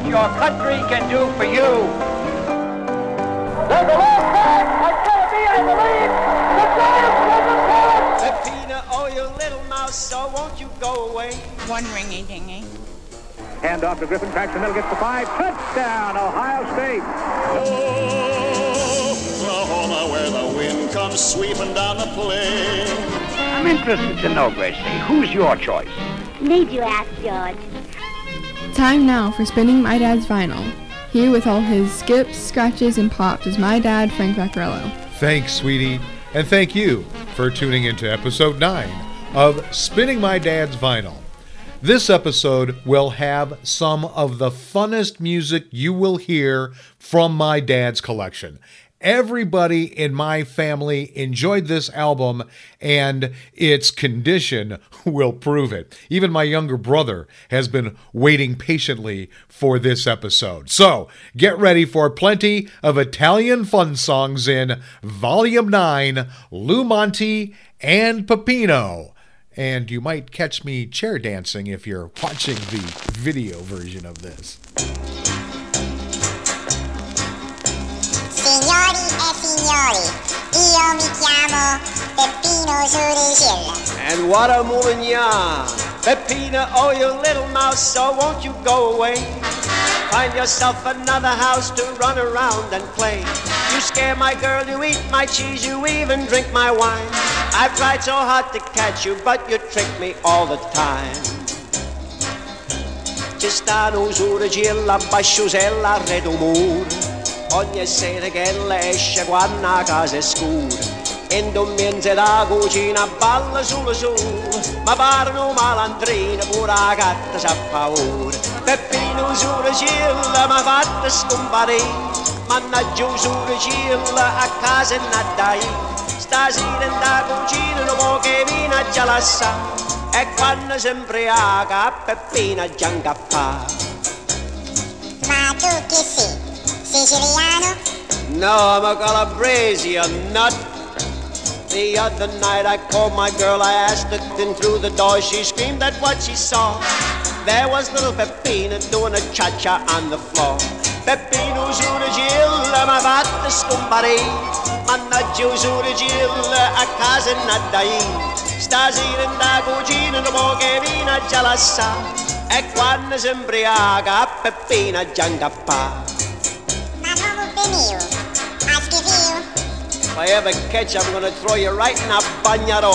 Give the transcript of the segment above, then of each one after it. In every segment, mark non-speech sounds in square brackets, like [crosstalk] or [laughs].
ask not what your country can do for you. There's a left back. It's going to be, I believe, the Giants with the Peppina, oh, you little mouse, so won't you go away? One ringy dingy. Hand off to Griffin, cracks the middle, gets the five. Touchdown, Ohio State. Oh, Oklahoma, where the wind comes sweeping down the plain. I'm interested to know, Gracie, who's your choice? Need you ask, George? Time now for spinning my dad's vinyl. Here with all his skips, scratches, and pops is my dad, Frank Vaccarello. Thanks, sweetie, and thank you for tuning into episode 9 of Spinning My Dad's Vinyl. This episode will have some of the funnest music you will hear from my dad's collection. Everybody in my family enjoyed this album, and its condition [laughs] will prove it. Even my younger brother has been waiting patiently for this episode. So get ready for plenty of Italian fun songs in Volume 9 Lou Monte and Pepino. And you might catch me chair dancing if you're watching the video version of this. E signori, io mi chiamo Peppino. And what a moving yarn. Peppina, oh, you little mouse, so won't you go away? Find yourself another house to run around and play. You scare my girl, you eat my cheese, you even drink my wine. I've tried so hard to catch you, but you trick me all the time. Ci stanno Surigilla, Basciusella, Redo Mur. Ogni sera che lei esce quando a casa è scura. In domenze da cucina balla solo su Ma parlano malandrina pure la gatta sa paura. Peppino Surigilla mi ha fatto scomparire. Mannaggia Surigilla a casa è nata Stasera in da cucina non può che vina già lassa E quando si imbriaca Peppina già incappa Ma tu chi sei? Siciliano? No, I'm a Calabrese, a nut The other night I called my girl, I asked her in through the door. She screamed at what she saw. There was little Peppina doing a cha-cha on the floor. Peppino Surigilla, ma fatta scomparire. Mannaggia Surigilla, a casa nadai. Stasera in da cucina non può che vina già la sa. E quando si imbriaca, Peppina già incappa. I ever catch I'm gonna throw you right in a bagnarò.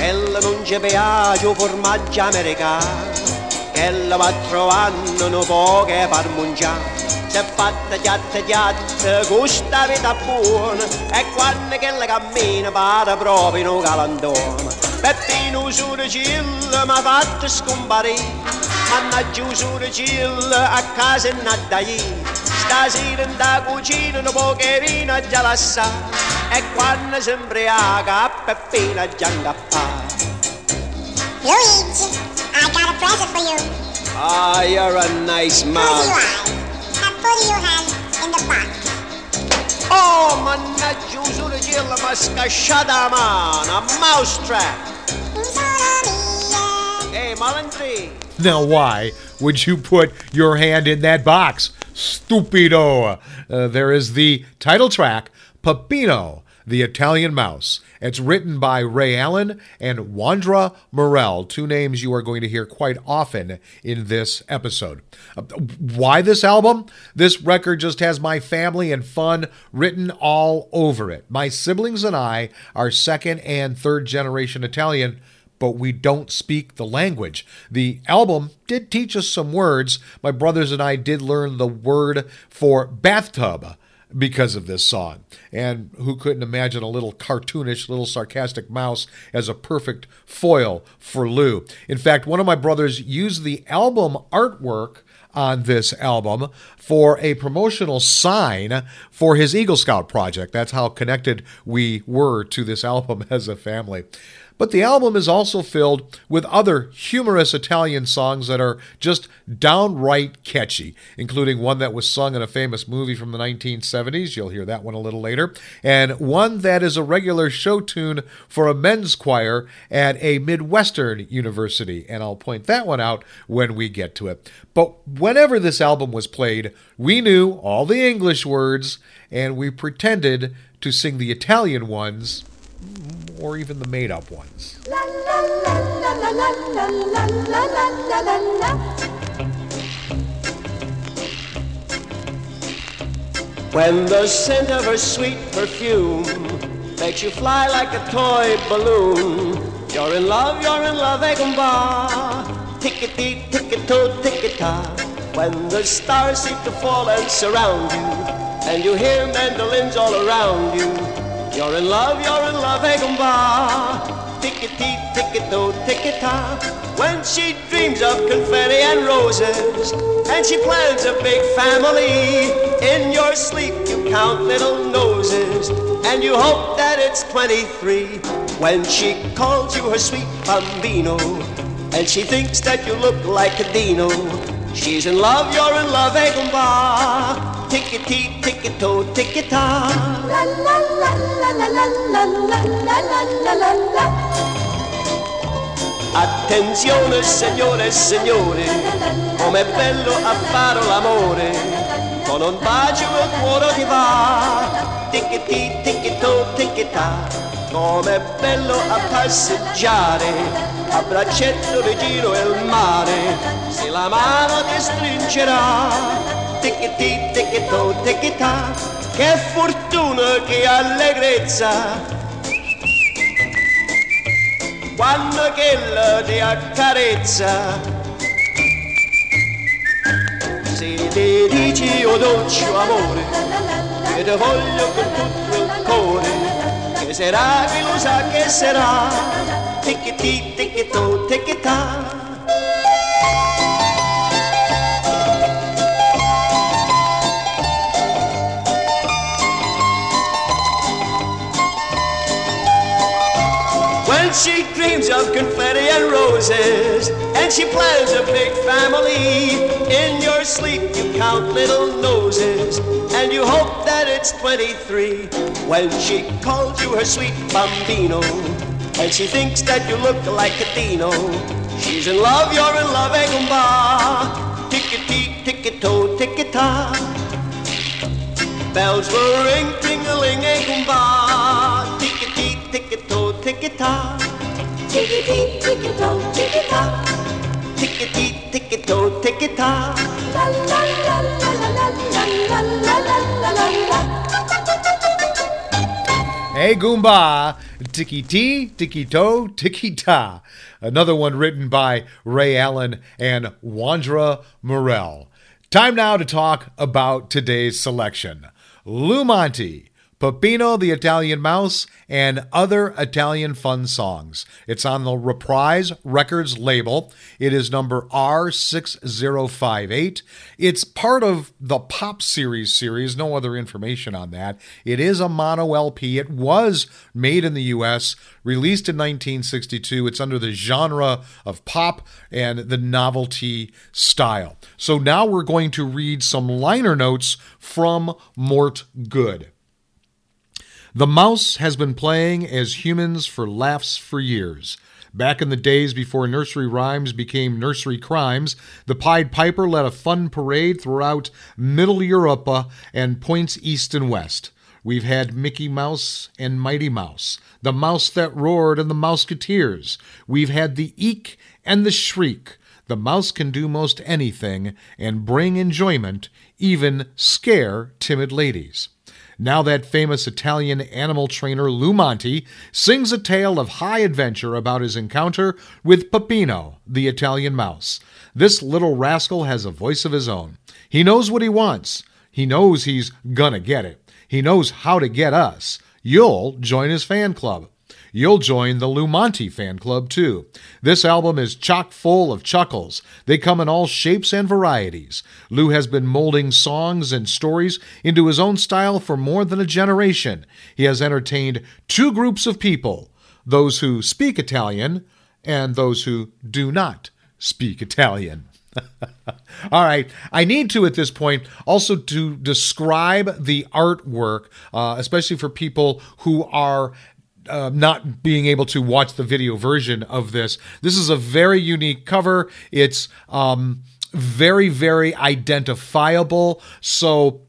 Ella non ci piace formaggio americano, ella va trovando non può che far mangiare. Se fatta chiatta chiatta, gusta vita buona, e quando che la cammina pare proprio in un galandone. Peppino Surigilla mi ha fatto scomparire, mannaggia Surigilla a casa è nata io. Stasera in da cucina non può che vino già la sa E quando si imbriaca Peppina già ingappa Luigi, I got a present for you. Ah, you're a nice man Who do you man are? And what do you have in the box? Oh, mannaggia Surigilla mi ha scasciata la mano A mousetrap Sono mia. Hey, malandri Now, why would you put your hand in that box? Stupido. Uh, there is the title track, Pepino, the Italian Mouse. It's written by Ray Allen and Wandra Merrell, two names you are going to hear quite often in this episode. Uh, why this album? This record just has my family and fun written all over it. My siblings and I are second and third generation Italian but we don't speak the language. The album did teach us some words. My brothers and I did learn the word for bathtub because of this song. And who couldn't imagine a little cartoonish, little sarcastic mouse as a perfect foil for Lou? In fact, one of my brothers used the album artwork on this album for a promotional sign for his Eagle Scout project. That's how connected we were to this [laughs] album as a family. But the album is also filled with other humorous Italian songs that are just downright catchy, including one that was sung in a famous movie from the 1970s. You'll hear that one a little later. And one that is a regular show tune for a men's choir at a Midwestern university. And I'll point that one out when we get to it. But whenever this album was played, we knew all the English words and we pretended to sing the Italian ones or even the made up ones. When the scent of her sweet perfume makes you fly like a toy balloon, you're in love, you're in love, egumba. Tickety, ticket-toe, ticket-ta. When the stars seem to fall and surround you, and you hear mandolins all around you, you're in love, you're in love, egumba. Tickety, ticket-toe, ticket-ta. When she dreams of confetti and roses, and she plans a big family, in your sleep you count little noses, and you hope that it's 23. When she calls you her sweet bambino, and she thinks that you look like a Dino, she's in love, you're in love, egumba. Tickety, ticket-toe, ticket-ta. La la la la la la la la la la la la. Attenzione signore e signori, com'è bello a fare l'amore, con un bacio il cuore ti va, tickety, tickety-toe, tickety-ta, com'è bello a passeggiare, a braccetto di giro il mare, se la mano ti stringerà, tickety, tickety-toe, tickety-ta, che fortuna, che allegrezza, quando che ti accarezza. Se ti dici o dolce amore che ti voglio con cuore ¿Qué será, qué será? Tiquití, tiquitó, tiquitá. she dreams of confetti and roses, and she plans a big family, in your sleep you count little noses, and you hope that it's 23. When she calls you her sweet bambino, and she thinks that you look like a Dino, she's in love, you're in love, egumba. Tickety, ticket-toe, ticket-ta. Bells will ring, ting-a-ling, egumba. Tickety, ticket-toe, ticket-ta. Hey Goomba, tiki tee, tiki toe, tiki ta. Another one written by Ray Allen and Wandra Merrell. Time now to talk about today's selection. Lou Monte, Pepino the Italian Mouse, and other Italian fun songs. It's on the Reprise Records label. It is number R6058. It's part of the Pop Series series, no other information on that. It is a mono LP. It was made in the US, released in 1962. It's under the genre of pop and the novelty style. So now we're going to read some liner notes from Mort Good. The mouse has been playing as humans for laughs for years. Back in the days before nursery rhymes became nursery crimes, the Pied Piper led a fun parade throughout Middle Europa and points east and west. We've had Mickey Mouse and Mighty Mouse, the Mouse That Roared and the Mouseketeers. We've had the Eek and the Shriek. The mouse can do most anything and bring enjoyment, even scare timid ladies. Now, that famous Italian animal trainer Lou Monte sings a tale of high adventure about his encounter with Pepino, the Italian mouse. This little rascal has a voice of his own. He knows what he wants. He knows he's gonna get it. He knows how to get us. You'll join his fan club. You'll join the Lou Monte fan club too. This album is chock full of chuckles. They come in all shapes and varieties. Lou has been molding songs and stories into his own style for more than a generation. He has entertained two groups of people those who speak Italian and those who do not speak Italian. [laughs] All right. I need to, at this point, also to describe the artwork, uh, especially for people who are uh, not being able to watch the video version of this. This is a very unique cover. It's um, very, very identifiable. So,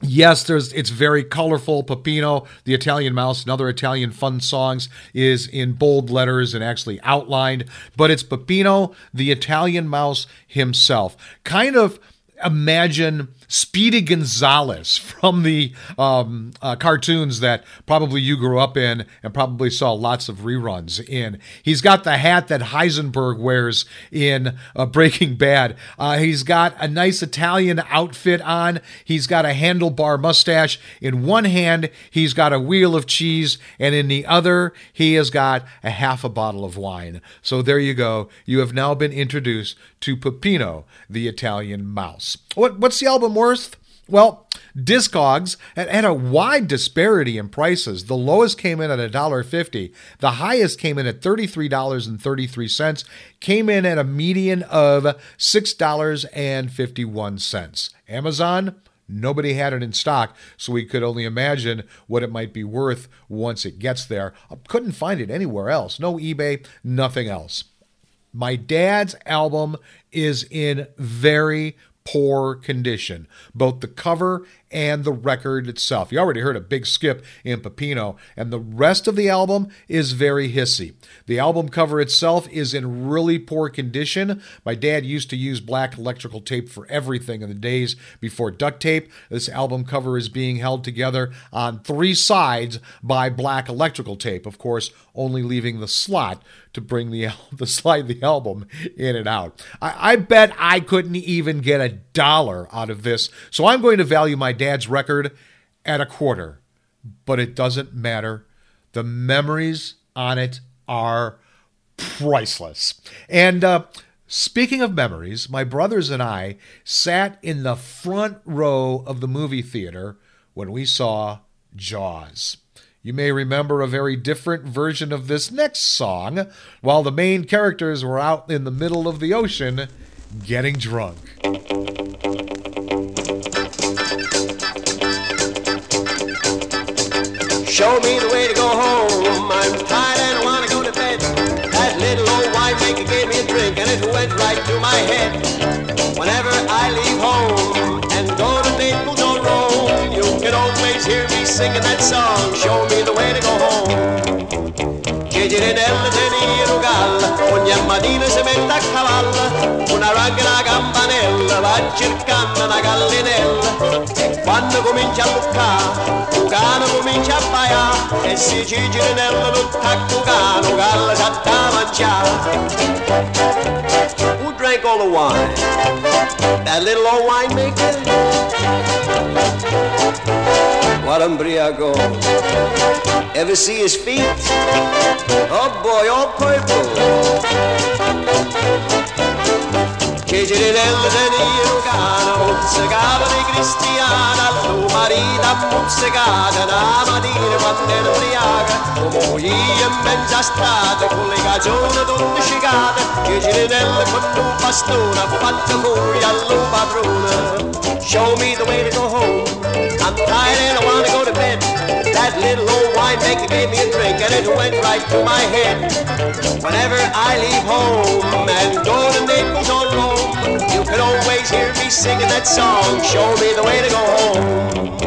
Yes, there's it's very colorful. Pepino, the Italian mouse, and other Italian fun songs is in bold letters and actually outlined, but it's Pepino, the Italian mouse himself. Kind of imagine Speedy Gonzales [laughs] from the um, uh, cartoons that probably you grew up in and probably saw lots of reruns in. He's got the hat that Heisenberg wears in uh, Breaking Bad. Uh, he's got a nice Italian outfit on. He's got a handlebar mustache. In one hand, he's got a wheel of cheese, and in the other, he has got a half a bottle of wine. So there you go. You have now been introduced to Pepino, the Italian mouse. What, what's the album worth? Well, Discogs had a wide disparity in prices. The lowest came in at $1.50. The highest came in at $33.33, came in at a median of $6.51. Amazon, nobody had it in stock, so we could only imagine what it might be worth once it gets there. I couldn't find it anywhere else. No eBay, nothing else. My dad's album is in very poor condition, both the cover and the record itself. You already heard a big skip in Pepino, and the rest of the album is very hissy. The album cover itself is in really poor condition. My dad used to use black electrical tape for everything in the days before duct tape. This album cover is being held together on three sides by black electrical tape, of course, only leaving the slot to bring the [laughs] the slide the album in and out. I, I bet I couldn't even get a dollar out of this, so I'm going to value my dad's record at a quarter. But it doesn't matter. The memories on it are priceless. And uh, speaking of memories, my brothers and I sat in the front row of the movie theater when we saw Jaws. You may remember a very different version of this next song while the main characters were out in the middle of the ocean getting drunk. Show me the way to go home. I'm tired and I want to go to bed. That little old winemaker gave me a drink and it went right to my head. Whenever I leave home and go to Naples or Rome, you can always hear me singing that song. Show me the way to go home. Che girinella tenere galla, ogni mattina si mette a cavallo, una ragga una campanella, va cercando una gallinella, quando comincia a luccare, cane comincia a baiare, e si ci girinella non tacco cane, galla sa da mangiare. Who drank all the wine? That little old winemaker? What umbriaco? Ever see his feet? Oh boy, all purple. Cristiana, quando era ubriaca, mezzo a strada, con le scicate, con un bastone, allo padrone. Show me the way to go home, I'm tired and I wanna go to bed. That little old winemaker gave me a drink and it went right to my head. Whenever I leave home and go to Naples or always hear me singing that song. Show me the way to go home.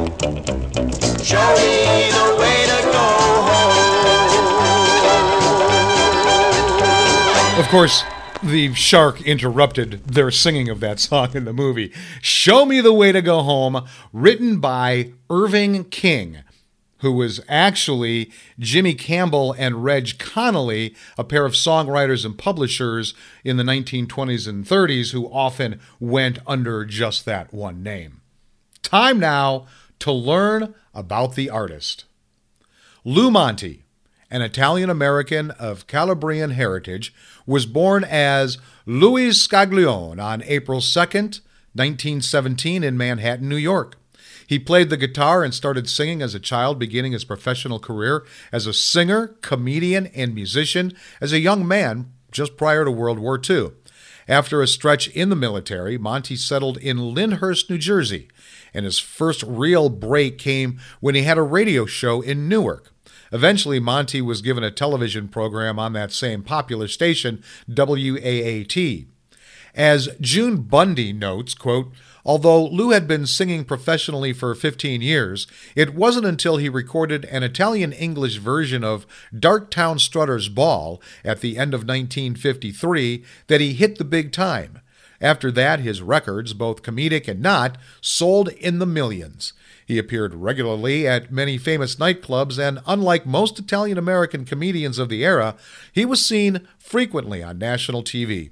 Show me the way to go home. Of course, the shark interrupted their singing of that song in the movie. Show Me the Way to Go Home, written by Irving King, who was actually Jimmy Campbell and Reg Connolly, a pair of songwriters and publishers in the 1920s and 30s who often went under just that one name. Time now to learn about the artist. Lou Monte, an Italian American of Calabrian heritage, was born as Louis Scaglione on April 2nd, 1917, in Manhattan, New York. He played the guitar and started singing as a child, beginning his professional career as a singer, comedian, and musician as a young man just prior to World War II. After a stretch in the military, Monte settled in Lyndhurst, New Jersey, and his first real break came when he had a radio show in Newark. Eventually, Monte was given a television program on that same popular station, WAAT. As June Bundy notes, quote, Although Lou had been singing professionally for 15 years, it wasn't until he recorded an Italian English version of Darktown Strutter's Ball at the end of 1953 that he hit the big time. After that, his records, both comedic and not, sold in the millions. He appeared regularly at many famous nightclubs, and unlike most Italian American comedians of the era, he was seen frequently on national TV.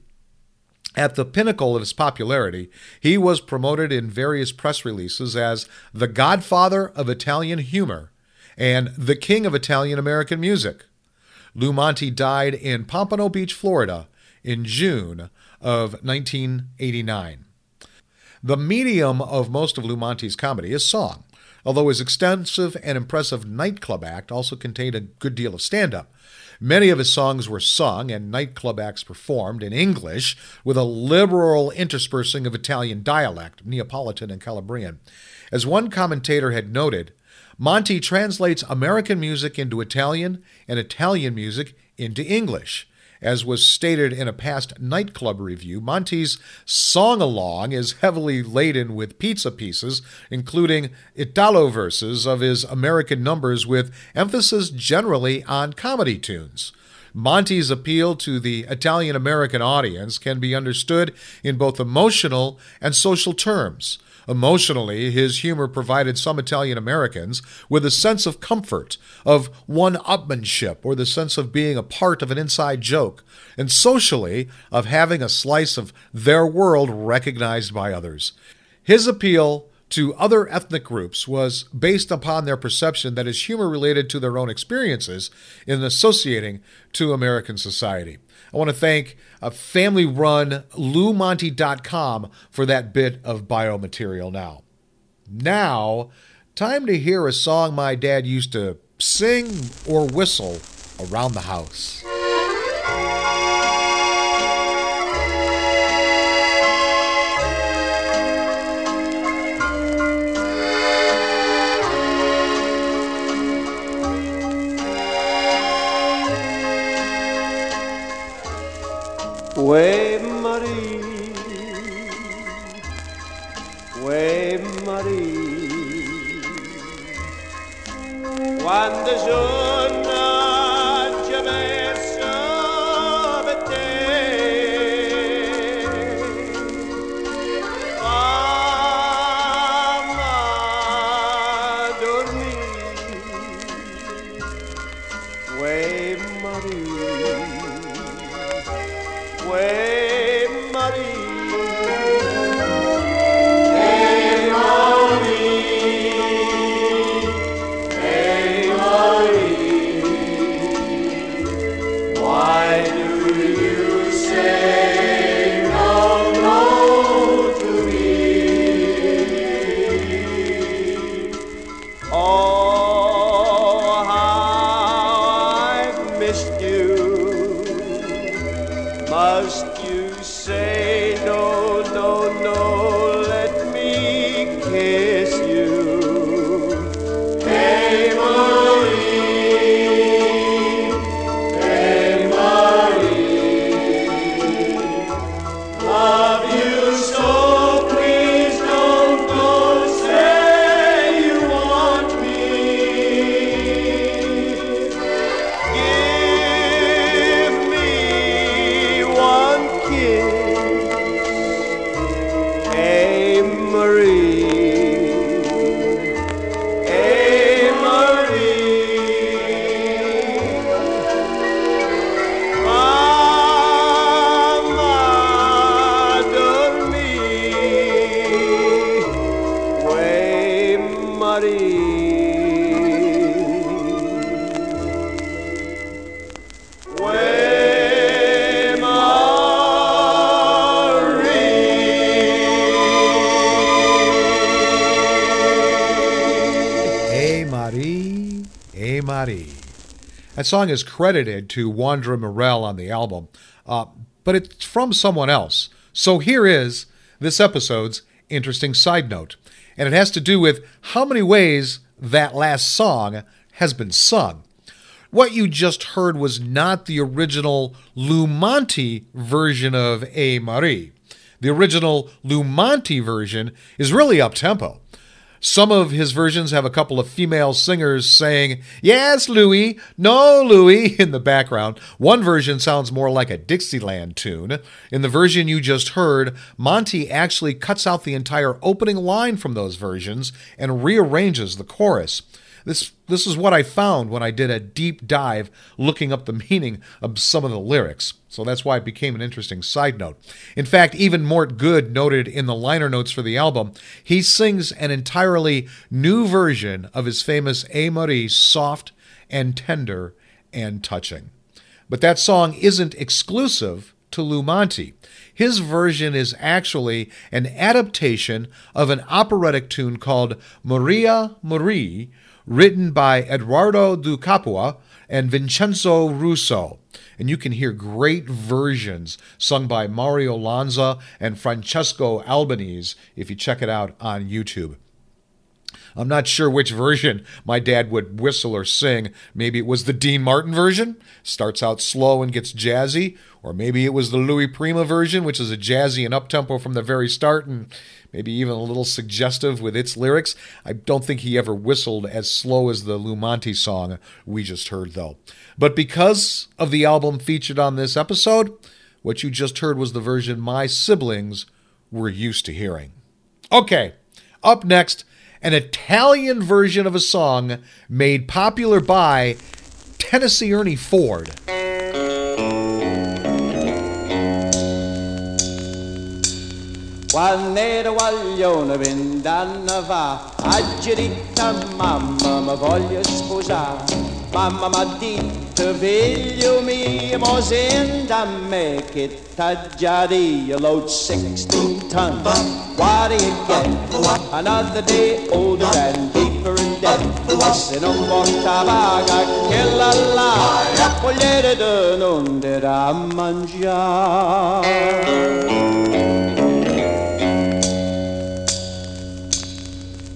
At the pinnacle of his popularity, he was promoted in various press releases as the godfather of Italian humor and the king of Italian American music. Lou Monte died in Pompano Beach, Florida, in June of 1989. The medium of most of Lou Monte's comedy is song, although his extensive and impressive nightclub act also contained a good deal of stand up. Many of his songs were sung and nightclub acts performed in English with a liberal interspersing of Italian dialect, Neapolitan and Calabrian. As one commentator had noted, Monte translates American music into Italian and Italian music into English. As was stated in a past nightclub review, Monte's song along is heavily laden with pizza pieces, including Italo verses of his American numbers with emphasis generally on comedy tunes. Monte's appeal to the Italian American audience can be understood in both emotional and social terms. Emotionally, his humor provided some Italian Americans with a sense of comfort, of one upmanship, or the sense of being a part of an inside joke, and socially, of having a slice of their world recognized by others. His appeal to other ethnic groups was based upon their perception that his humor related to their own experiences in associating to American society. I want to thank a family run LouMonte.com for that bit of biomaterial now. Now, time to hear a song my dad used to sing or whistle around the house. Uè That song is credited to Wandra Merrell on the album, uh, but it's from someone else. So here is this episode's interesting side note, and it has to do with how many ways that last song has been sung. What you just heard was not the original Lou Monte version of A Marie. The original Lou Monte version is really up tempo. Some of his versions have a couple of female singers saying, Yes, Louie, no, Louie, [laughs] in the background. One version sounds more like a Dixieland tune. In the version you just heard, Monte actually cuts out the entire opening line from those versions and rearranges the chorus. This, this is what I found when I did a deep dive looking up the meaning of some of the lyrics. So that's why it became an interesting side note. In fact, even Mort Good noted in the liner notes for the album, he sings an entirely new version of his famous A Marie soft and tender and touching. But that song isn't exclusive to Lou Monte. His version is actually an adaptation of an operatic tune called Maria Marie, written by Eduardo di Capua and Vincenzo Russo. And you can hear great versions sung by Mario Lanza and Francesco Albanese if you check it out on YouTube. I'm not sure which version my dad would whistle or sing. Maybe it was the Dean Martin version, starts out slow and gets jazzy, or maybe it was the Louis Prima version, which is a jazzy and uptempo from the very start and maybe even a little suggestive with its lyrics. I don't think he ever whistled as slow as the Lou Monte song we just heard, though. But because of the album featured on this episode, what you just heard was the version my siblings were used to hearing. Okay, up next, an Italian version of a song made popular by Tennessee Ernie Ford. Guaglione vent'anni fa, a mamma mi voglio sposare. Mamma m'ha detto, figlio mio, mo senta a me che t'ha già io load 16 tons. What do you get? Another day older and deeper in debt. Se non porta paga che la là, vogliere de non darà a mangiare.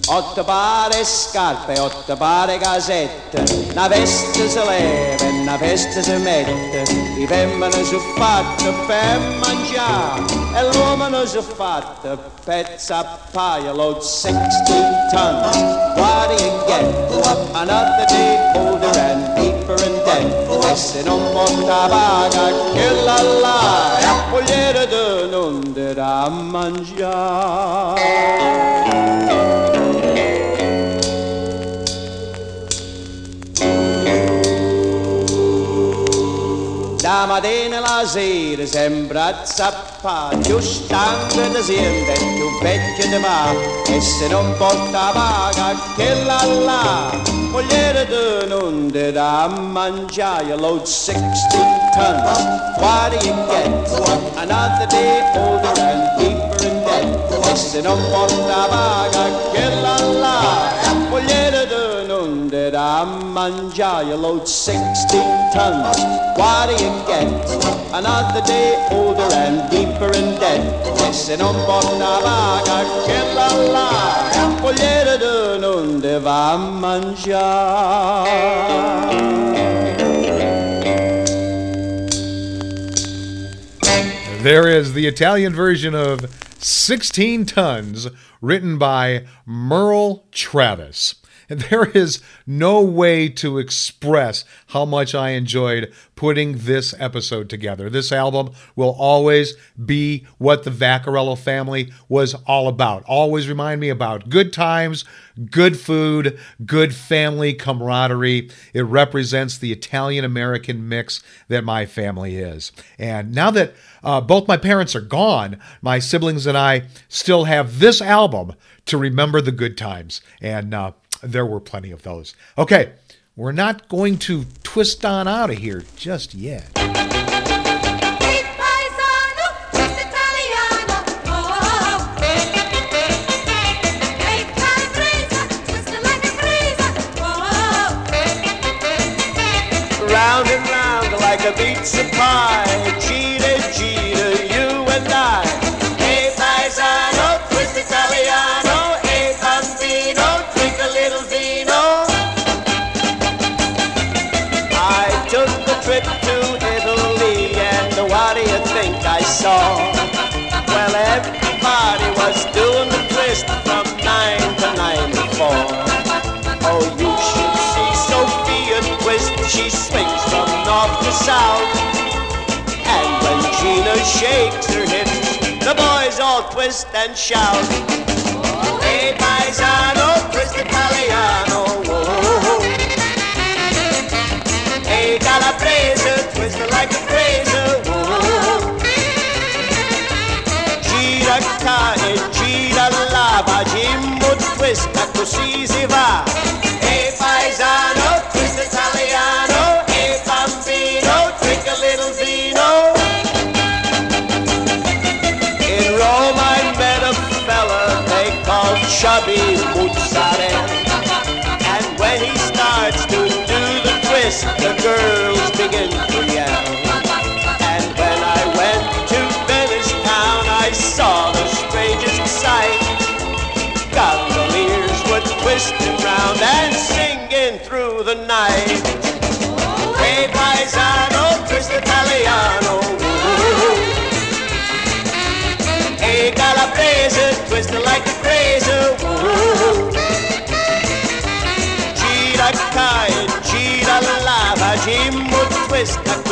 Otto pare scarpe, otto pare casette, una veste si leva e una veste si mette, i femmine sono fatte per mangiare e l'uomo sono fatte pezza a paia, load 16 tons. What do you get? Another day older and deeper in debt. E se non porta paga che la là, vogliere de non darà a mangiare. Da mattina alla sera sembra zappa, più stanco di sempre, più vecchio di va, e se non porta paga che la là, vogliere tu non ti dà a mangiare, load 16 tons, what do you get? Another day older and deeper in debt, e se non porta paga che la là, vogliere tu a load 16 tons, do you get? Another day older and deeper in debt. E se non. There is the Italian version of 16 Tons, written by Merle Travis. [laughs] There is no way to express how much I enjoyed putting this episode together. This album will always be what the Vaccarello family was all about. Always remind me about good times, good food, good family camaraderie. It represents the Italian American mix that my family is. And now that uh, both my parents are gone, my siblings and I still have this album to remember the good times. And uh, there were plenty of those. Okay, we're not going to twist on out of here just yet. pizza pie. She swings from north to south. And when Gina shakes her hips, the boys all twist and shout. Hey, paisano, twist Italiano. Whoa. Hey, calabrese, twist like a crazy. Gira ca e gira lava, Jimbo twist, e così si va. Girls begin to yell. And when I went to Venice town, I saw the strangest sight. Gondoliers were twisting round and singing through the night.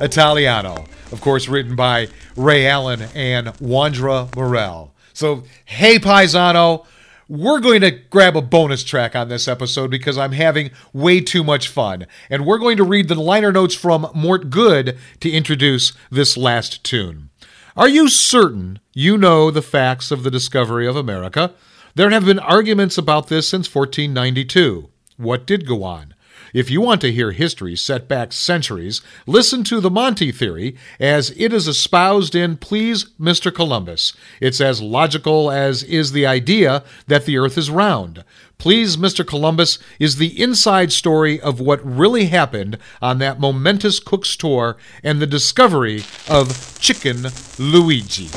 Italiano, of course, written by Ray Allen and Wandra Merrell. So, hey, Paisano, we're going to grab a bonus track on this episode because I'm having way too much fun. And we're going to read the liner notes from Mort Good to introduce this last tune. Are you certain you know the facts of the discovery of America? There have been arguments about this since 1492. What did go on? If you want to hear history set back centuries, listen to the Monte Theory as it is espoused in Please Mr. Columbus. It's as logical as is the idea that the earth is round. Please Mr. Columbus is the inside story of what really happened on that momentous Cook's tour and the discovery of Chicken Luigi.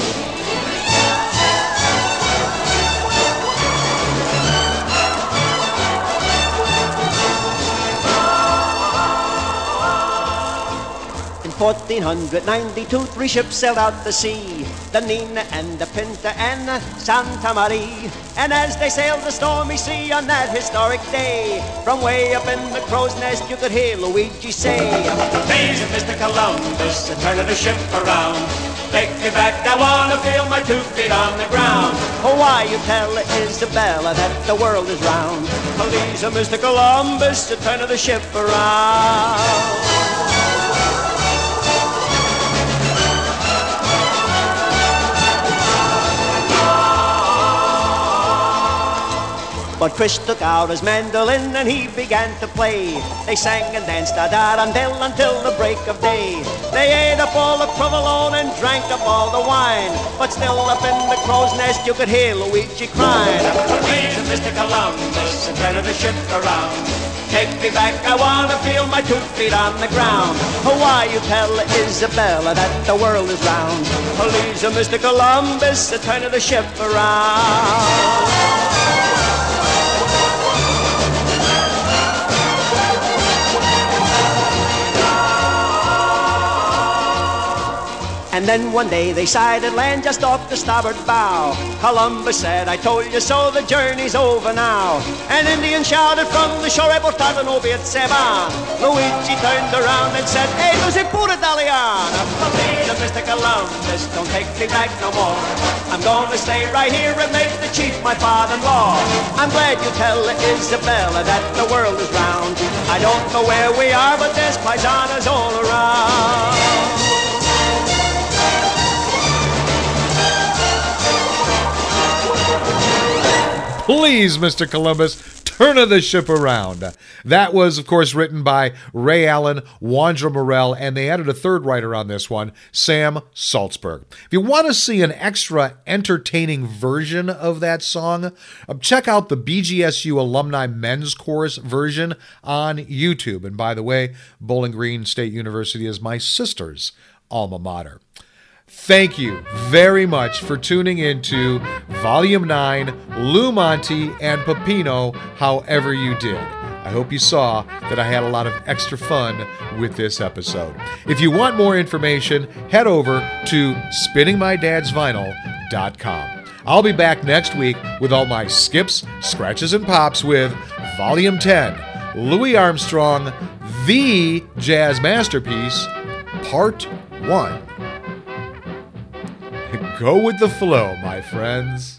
1492, three ships sailed out to sea the Nina and the Pinta and the Santa Maria. And as they sailed the stormy sea on that historic day, from way up in the crow's nest, you could hear Luigi say, Please, Mr. Columbus, turn the ship around. Take me back, I wanna feel my two feet on the ground. Oh, why you tell Isabella that the world is round? Please, Mr. Columbus, to turn the ship around. But Chris took out his mandolin and he began to play. They sang and danced da da until until the break of day. They ate up all the provolone and drank up all the wine. But still up in the crow's nest you could hear Luigi crying. Please, Mr. Columbus, turn the ship around. Take me back, I wanna feel my two feet on the ground. Oh, why you tell Isabella that the world is round? Please, Mr. Columbus, turn the ship around. And then one day they sighted land just off the starboard bow. Columbus said, I told you so, the journey's over now. An Indian shouted from the shore, portato no se van. Luigi turned around and said, eh, Hey, non si pure italiano. Please, Mr. Columbus, don't take me back no more. I'm gonna stay right here and make the chief my father-in-law. I'm glad you tell Isabella that the world is round. I don't know where we are, but there's paisanas all around. Please, Mr. Columbus, turn the ship around. That was, of course, written by Ray Allen, Wandra Merrell, and they added a third writer on this one, Sam Saltzberg. If you want to see an extra entertaining version of that song, um, check out the BGSU Alumni Men's Chorus version on YouTube. And by the way, Bowling Green State University is my sister's alma mater. Thank you very much for tuning into Volume 9, Lou Monte and Pepino, however you did. I hope you saw that I had a lot of extra fun with this episode. If you want more information, head over to spinningmydadsvinyl.com. I'll be back next week with all my skips, scratches, and pops with Volume 10, Louis Armstrong, The Jazz Masterpiece, Part 1. [laughs] Go with the flow, my friends.